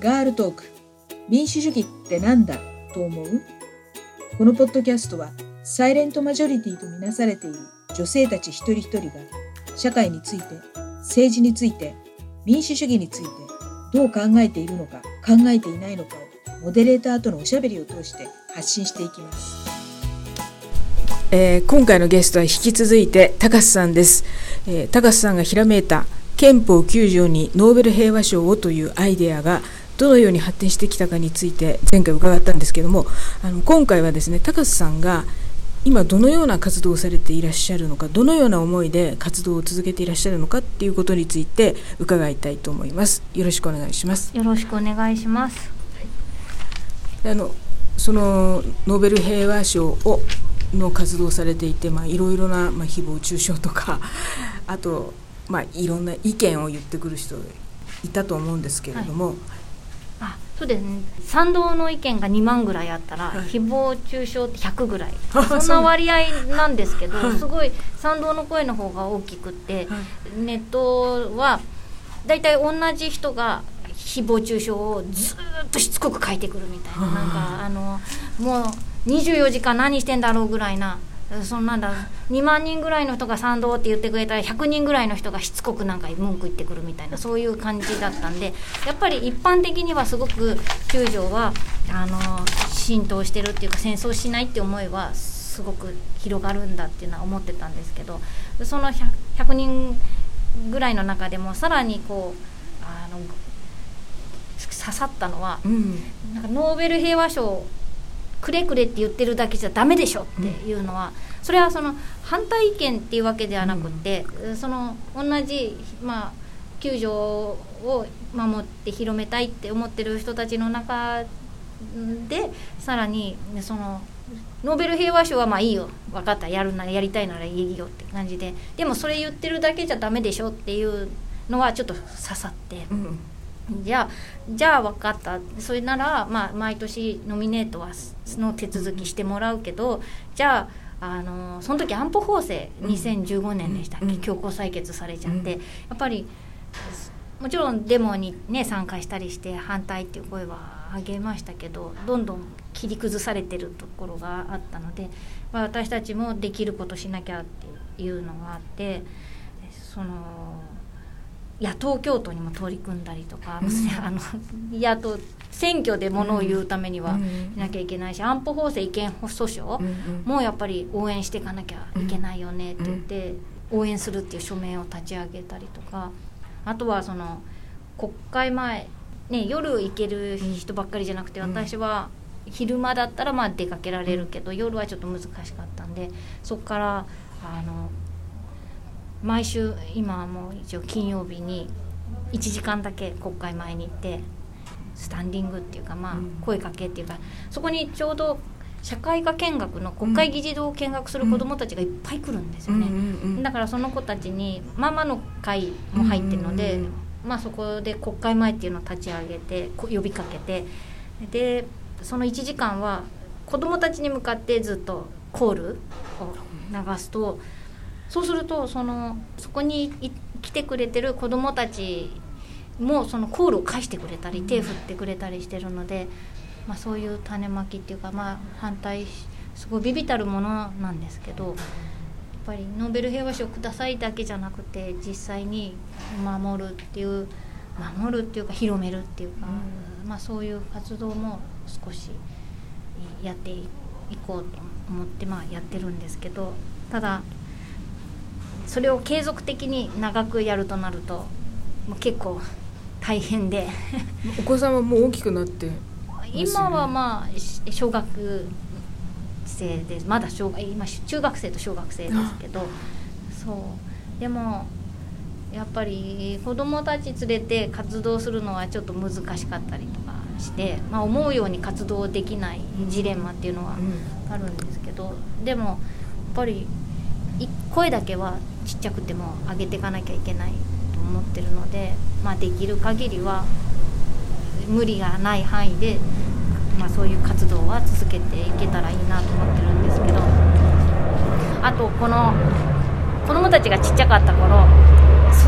ガールトーク。民主主義ってなんだ？と思う？このポッドキャストはサイレントマジョリティとみなされている女性たち一人一人が社会について政治について民主主義についてどう考えているのか考えていないのかをモデレーターとのおしゃべりを通して発信していきます。えー今回のゲストは引き続いて高須さんです、えー高須さんがひらめいた憲法9条にノーベル平和賞をというアイデアがどのように発展してきたかについて前回伺ったんですけどもあの今回はですね高須さんが今どのような活動をされていらっしゃるのかどのような思いで活動を続けていらっしゃるのかっていうことについて伺いたいと思います。よろしくお願いします。よろしくお願いします。あのそのノーベル平和賞をの活動をされていて、まあ、いろいろな、まあ、誹謗中傷とかあと、まあ、いろんな意見を言ってくる人いたと思うんですけれども、あ、そうですね。賛同の意見が2万ぐらいあったら、はい誹謗中傷って100ぐらい。あそんな割合なんですけど、はいすごい賛同の声の方が大きくって、はいネットはだいたい同じ人が誹謗中傷をずーっとしつこく書いてくるみたいな、はあなんかあのもう24時間何してんだろうぐらいな。そんなんだ。2万人ぐらいの人が賛同って言ってくれたら100人ぐらいの人がしつこくなんか文句言ってくるみたいなそういう感じだったんでやっぱり一般的にはすごく9条はあの浸透してるっていうか戦争しないって思いはすごく広がるんだっていうのは思ってたんですけどその 100, 100人ぐらいの中でもさらにこうあの刺さったのはうん。なんかノーベル平和賞くれくれって言ってるだけじゃダメでしょっていうのは、それはその反対意見っていうわけではなくて、その同じまあ救助を守って広めたいって思ってる人たちの中でさらにねそのノーベル平和賞はまあいいよ。分かった。やるならやりたいならいいよって感じで。でもそれ言ってるだけじゃダメでしょっていうのはちょっと刺さって。うんじゃあじゃあ分かった。それなら、まあ、毎年ノミネートはの手続きしてもらうけどじゃああのその時安保法制2015年でしたっけ、うん。強行採決されちゃって、うん。やっぱりもちろんデモにね参加したりして反対っていう声は上げましたけどどんどん切り崩されてるところがあったので、まあ、私たちもできることしなきゃっていうのがあってその野党共闘にも取り組んだりとか、あの野党選挙でものを言うためにはうん。しなきゃいけないし安保法制違憲訴訟うんうん。もやっぱり応援していかなきゃいけないよねって言って応援するっていう署名を立ち上げたりとかあとはその国会前、ね、夜行ける人ばっかりじゃなくてうん。私は昼間だったらまあ出かけられるけど夜はちょっと難しかったんでそこからあの毎週今はもう一応金曜日に1時間だけ国会前に行ってスタンディングっていうかまあうん。声かけっていうかそこにちょうど社会科見学の国会議事堂を見学する子どもたちがいっぱい来るんですよね。だからその子たちにママの会も入ってるので、まあ、そこで国会前っていうのを立ち上げてこ呼びかけてでその1時間は子どもたちに向かってずっとコールを流すとそうするとそのそこにい来てくれてる子どもたちもそのコールを返してくれたり手振ってくれたりしてるので、まあ、そういう種まきっていうか、まあ、反対しすごいビビたるものなんですけど。やっぱりノーベル平和賞くださいだけじゃなくて実際に守るっていう守るっていうか広めるっていうか、まあ、そういう活動も少しやっていこうと思ってまあやってるんですけどただそれを継続的に長くやるとなるともう結構大変で。お子さんはもう大きくなって。今はまあし小学生でまだ小学今中学生と小学生ですけど。そう。でもやっぱり子供たち連れて活動するのはちょっと難しかったりとかして、まあ、思うように活動できないジレンマっていうのはあるんですけど。でもやっぱりい声だけはちっちゃくても上げていかなきゃいけないと思ってるので、まあ、できる限りは無理がない範囲で、まあ、そういう活動は続けていけたらいいなと思ってるんですけどあとこの子供たちがちっちゃかった頃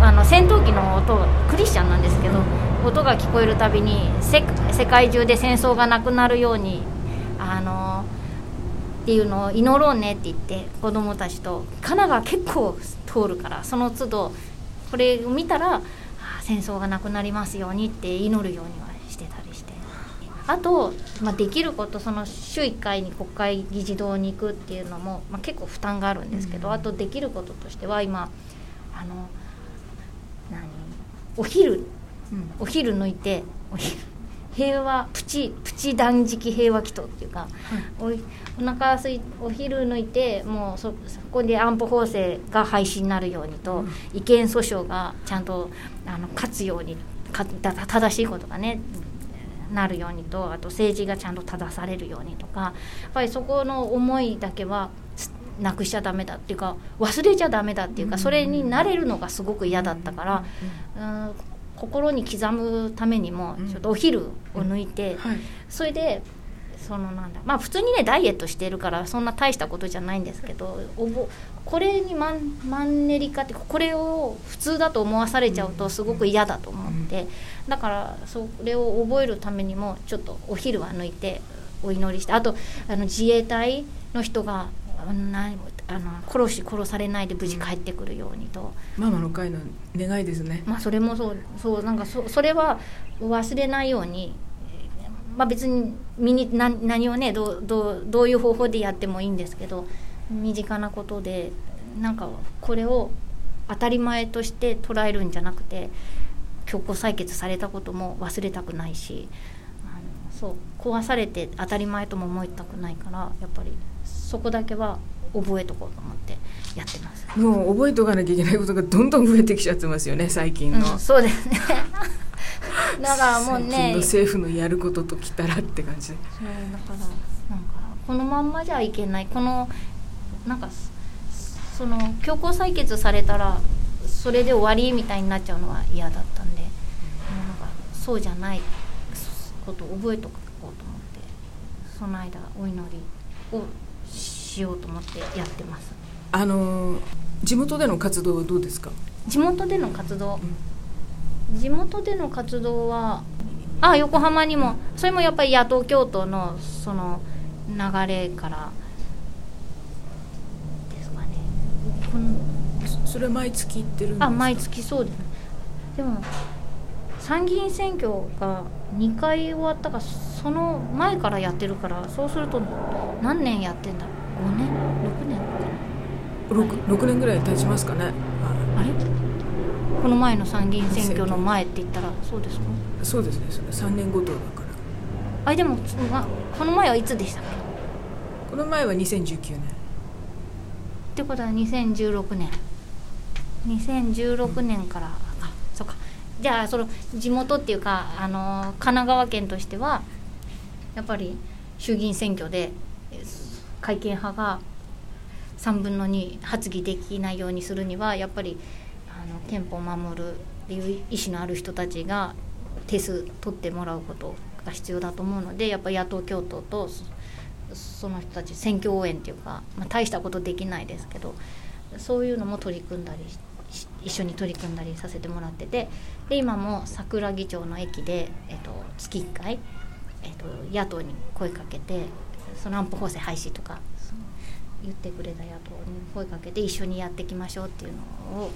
あの戦闘機の音クリスチャンなんですけど、音が聞こえるたびに世世界中で戦争がなくなるようにあのっていうのを祈ろうねって言って子供たちとカナが結構通るからその都度これを見たらあ戦争がなくなりますようにって祈るようにはしてたりして。あと、まあ、できることその週1回に国会議事堂に行くっていうのも、まあ、結構負担があるんですけど、あとできることとしては今あの何？お昼。お昼抜いてお昼平和プチプチ断食平和祈祷っていうか、おい。お腹すいお昼抜いてもうそそこで安保法制が廃止になるようにと、違憲訴訟がちゃんとあの勝つようにかだ正しいことがねなるようにとあと政治がちゃんと正されるようにとかやっぱりそこの思いだけはすなくしちゃダメだっていうか忘れちゃダメだっていうかそれになれるのがすごく嫌だったから、うん、心に刻むためにもちょっとお昼を抜いて、はい。それでそのなんだまあ普通にねダイエットしてるからそんな大したことじゃないんですけどおぼこれにマンマンネリ化ってこれを普通だと思わされちゃうとすごく嫌だと思ってだからそれを覚えるためにもちょっとお昼は抜いてお祈りしてあとあの自衛隊の人がなあの殺し殺されないで無事帰ってくるようにと。ママの会の願いですねまあそれもそうそうなんかそそれは忘れないように、えーまあ、別に身に何何をねどうどうどういう方法でやってもいいんですけど身近なことでなんかこれを当たり前として捉えるんじゃなくて強行採決されたことも忘れたくないしあのそう壊されて当たり前とも思いたくないからやっぱりそこだけは覚えとこうと思ってやってます。もう覚えておかなきゃいけないことがどんどん増えてきちゃってますよね最近の、うん、そうですね。だからもうね。の政府のやることときたらって感じ。でそうだからなんかこのまんまじゃいけないこのなんかその強行採決されたらそれで終わりみたいになっちゃうのは嫌だったんでもうなんかそうじゃないことを覚えとこうと思ってその間お祈りをしようと思ってやってます。あの地元での活動はどうですか？地元での活動、地元での活動はあ横浜にもそれもやっぱり野党共闘のその流れからですかね。このそれは毎月行ってるんですか？あ毎月そうです。ねでも参議院選挙が2回終わったかその前からやってるからそうすると何年やってんだ5年？6年？6, 6年ぐらい経ちますかね。あれ？この前の参議院選挙の前って言ったらそうですか？そうですね。それ3年ごとだから。あでも、ま、この前はいつでしたっけ？この前は2019年。ってことは2016年。2016年から、あそうか。じゃあその地元っていうかあの神奈川県としてはやっぱり衆議院選挙でえー改憲派が3分の2発議できないようにするにはやっぱりあの憲法を守るっていう意思のある人たちが定数取ってもらうことが必要だと思うのでやっぱり野党共闘とその人たち選挙応援っていうか、まあ、大したことできないですけどそういうのも取り組んだり一緒に取り組んだりさせてもらっててで今も桜木町の駅で、えっと、月1回、えっと、野党に声かけてその安保法制廃止とか言ってくれた野党に声かけて一緒にやっていきましょうっていうのを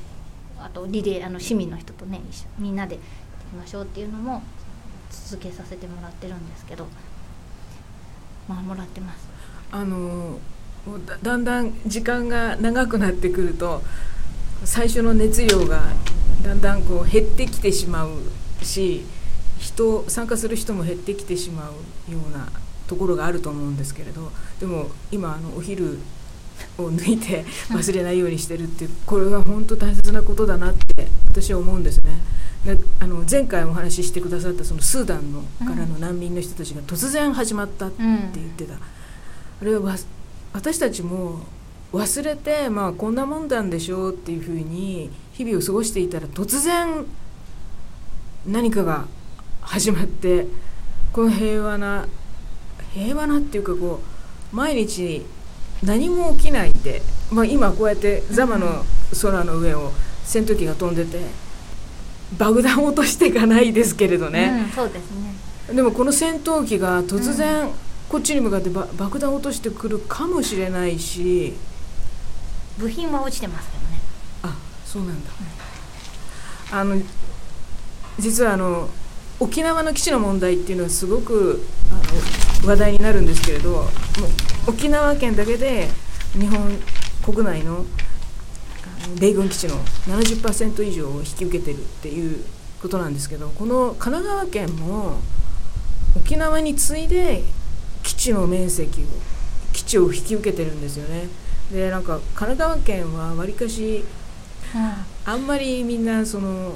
あとリレーあの市民の人とね一緒みんなでやっていきましょうっていうのも続けさせてもらってるんですけどまあもらってます。あのもうだだんだん時間が長くなってくると最初の熱量がだんだんこう減ってきてしまうし人参加する人も減ってきてしまうようなところがあると思うんですけれどでも今あのお昼を抜いて忘れないようにしてるっていうこれは本当大切なことだなって私は思うんですね。であの前回お話ししてくださったそのスーダンのからの難民の人たちが突然始まったって言ってた、あれはわ私たちも忘れて、まあ、こんなもんなんでしょうっていうふうに日々を過ごしていたら突然何かが始まってこの平和な平和なっていうかこう毎日何も起きないで、まあ、今こうやってザマの空の上を戦闘機が飛んでて爆弾を落としていかないですけれどね、うん、そうですね。でもこの戦闘機が突然こっちに向かってば爆弾を落としてくるかもしれないし部品は落ちてますけどね。あそうなんだ、あの実はあの沖縄の基地の問題っていうのはすごくあの話題になるんですけれどもう沖縄県だけで日本国内の米軍基地の70%以上を引き受けてるっていうことなんですけどこの神奈川県も沖縄に次いで基地の面積を基地を引き受けてるんですよね。でなんか神奈川県はわりかしあんまりみんなその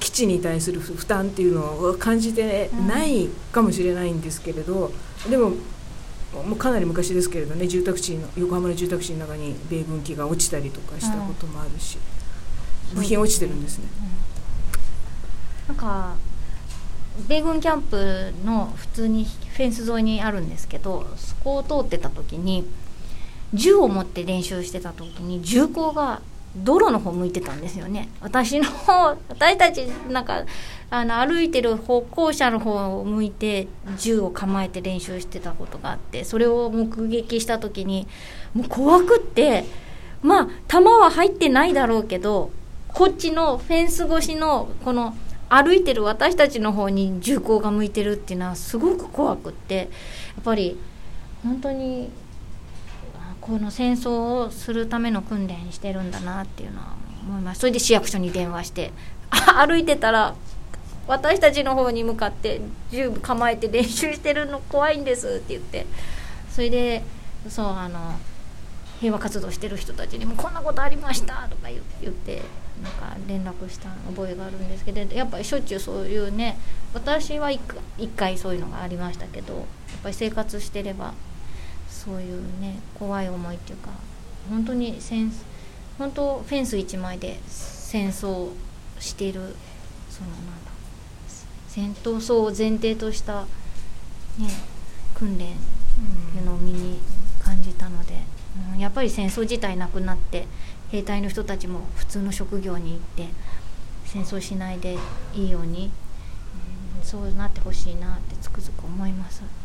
基地に対する負担っていうのを感じてないかもしれないんですけれど、でももうかなり昔ですけれどね住宅地の横浜の住宅地の中に米軍機が落ちたりとかしたこともあるし、部品落ちてるんですね。なんか米軍キャンプの普通にフェンス沿いにあるんですけどそこを通ってた時に銃を持って練習してた時に銃口が道路の方向いてたんですよね。私の方私たちなんかあの歩いてる歩行者の方を向いて銃を構えて練習してたことがあってそれを目撃した時にもう怖くってまあ弾は入ってないだろうけどこっちのフェンス越しのこの歩いてる私たちの方に銃口が向いてるっていうのはすごく怖くってやっぱり本当にこの戦争をするための訓練してるんだなっていうのは思います。それで市役所に電話して歩いてたら私たちの方に向かって銃構えて練習してるの怖いんですって言ってそれでそうあの平和活動してる人たちにもこんなことありましたとか言ってなんか連絡した覚えがあるんですけどやっぱりしょっちゅうそういうね私は 1, 回そういうのがありましたけどやっぱり生活してればそういうね怖い思いっていうか本当に戦本当フェンス1枚で戦争しているそのなんだ戦闘争を前提とした、ね、訓練っていうのを身に感じたので、うん、やっぱり戦争自体なくなって兵隊の人たちも普通の職業に行って戦争しないでいいように、うん、そうなってほしいなってつくづく思います。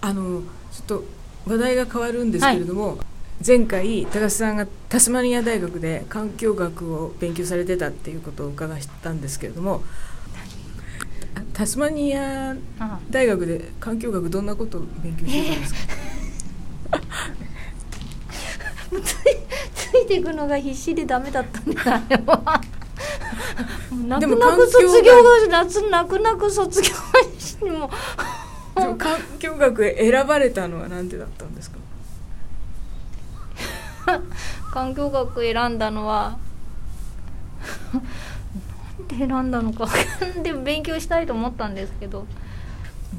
あのちょっと話題が変わるんですけれども、はい、前回高須さんがタスマニア大学で環境学を勉強されてたっていうことを伺ったんですけれどもタスマニア大学で環境学どんなことを勉強してたんですか、えー、ついていくのが必死でダメだったんだあれは。泣く泣く卒業が泣く泣く卒業しても環境学選ばれたのは何でだったんですか？環境学選んだのは なんで選んだのかでも勉強したいと思ったんですけど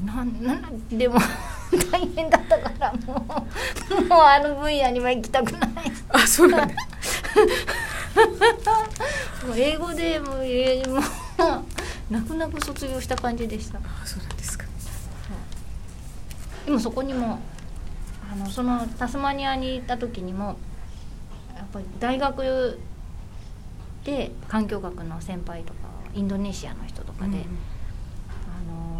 なんなんでも 大変だったからもうもうあの分野には行きたくない。あそうなんだもう英語でもうえもう泣く泣く卒業した感じでした。あそうなんでもそこにもあのそのタスマニアに行った時にもやっぱり大学で環境学の先輩とかインドネシアの人とかで、うん、あ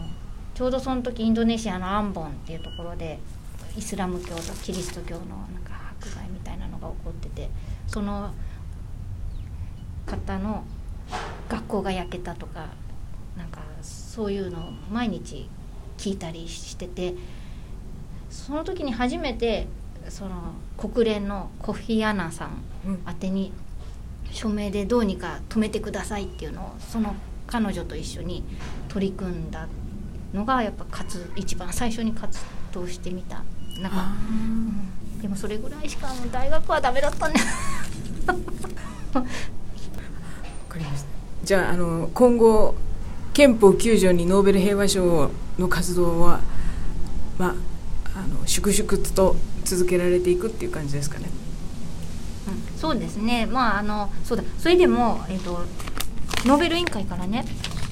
のちょうどその時インドネシアのアンボンっていうところでイスラム教とキリスト教のなんか迫害みたいなのが起こっててその方の学校が焼けたとかなんかそういうのを毎日聞いたりしててその時に初めてその国連のコフィアナさん宛てに署名でどうにか止めてくださいっていうのをその彼女と一緒に取り組んだのがやっぱ活一番最初に活動してみた。なんか、うん、でもそれぐらいしか大学はダメだったねわかりました。じゃああの今後憲法9条にノーベル平和賞の活動はまああの粛々と続けられていくっていう感じですかね。うん、そうですね。まああのそうだ。それでもえっ、とノーベル委員会からね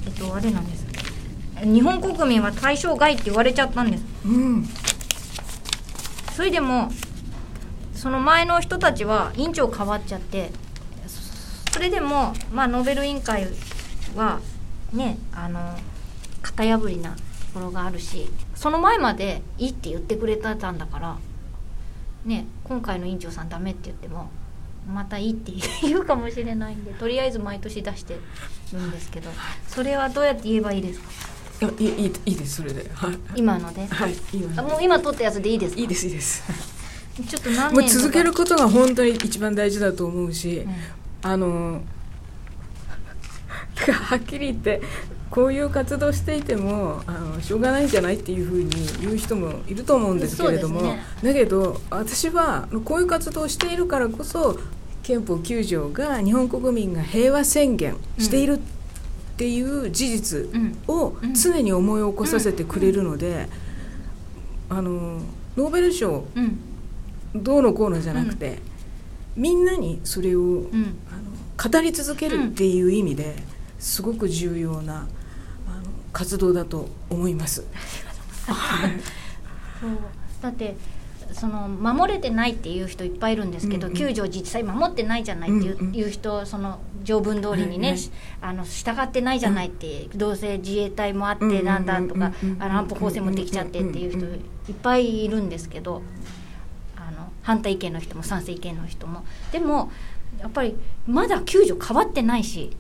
えっ、とあれなんです。日本国民は対象外って言われちゃったんです。うん。それでもその前の人たちは委員長変わっちゃってそれでも、まあ、ノーベル委員会はねあの型破りなところがあるしその前までいいって言ってくれたんだからね今回の委員長さんダメって言ってもまたいいって言うかもしれないんでとりあえず毎年出してるんですけどそれはどうやって言えばいいですか？いやいいいいですそれで。はい。今ので、はい今あもう今撮ったやつでいいですか？いいですいいです。ちょっと何もう年とか続けることが本当に一番大事だと思うし、うん。あの はっきり言ってこういう活動していてもあのしょうがないんじゃないっていうふうに言う人もいると思うんですけれども、ね。だけど私はこういう活動をしているからこそ憲法9条が日本国民が平和宣言しているっていう事実うん。をうん。常に思い起こさせてくれるので、あのノーベル賞うん。どうのこうのじゃなくて、みんなにそれをうん。あの語り続けるっていう意味ですごく重要な活動だと思います。そうだってその守れてないっていう人いっぱいいるんですけど、うんうん9条実際守ってないじゃないっていう,、うんうんいう人その条文通りにね、はいはいしあの従ってないじゃないって、どうせ自衛隊もあっうんうんうんてなんだとか、うんうんあの安保法制もできちゃってっていう人うんうんいっぱいいるんですけどあの反対意見の人も賛成意見の人もでもやっぱりまだ9条変わってないし。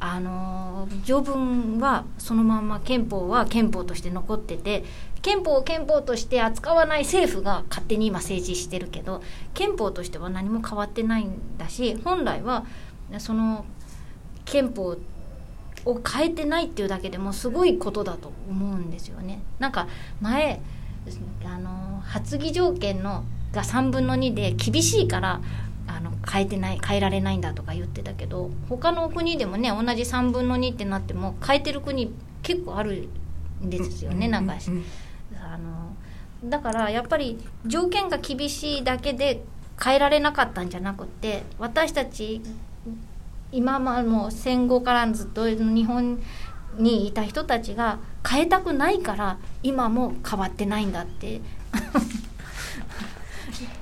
あの条文はそのまま憲法は憲法として残ってて憲法を憲法として扱わない政府が勝手に今政治してるけど憲法としては何も変わってないんだし本来はその憲法を変えてないっていうだけでもすごいことだと思うんですよね。なんか前あの発議条件のが3分の2で厳しいから変えてない変えられないんだとか言ってたけど他の国でもね同じ3分の2ってなっても変えてる国結構あるんですよね、なんかあのだからやっぱり条件が厳しいだけで変えられなかったんじゃなくって私たち今まもう戦後からずっと日本にいた人たちが変えたくないから今も変わってないんだって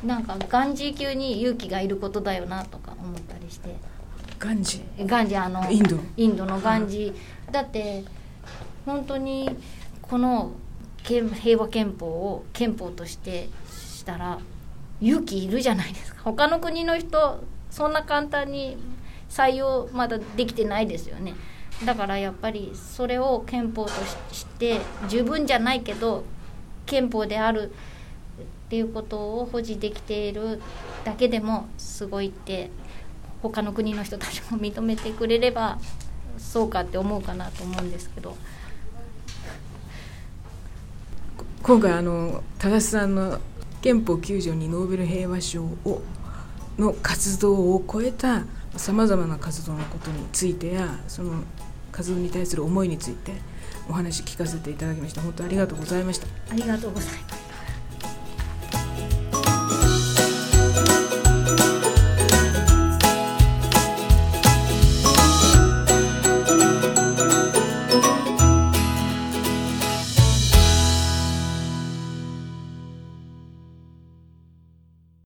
なんかガンジー級に勇気がいることだよなとか思ったりして。ガンジ？ガンジーあのインド？インドのガンジ。ーだって本当にこの憲平和憲法を憲法としてしたら勇気いるじゃないですか。他の国の人そんな簡単に採用まだできてないですよね。だからやっぱりそれを憲法としして十分じゃないけど憲法であるっていうことを保持できているだけでもすごいって他の国の人たちも認めてくれればそうかって思うかなと思うんですけど今回あの多田さんの憲法9条にノーベル平和賞をの活動を超えたさまざまな活動のことについてやその活動に対する思いについてお話聞かせていただきました本当ありがとうございました。ありがとうございます。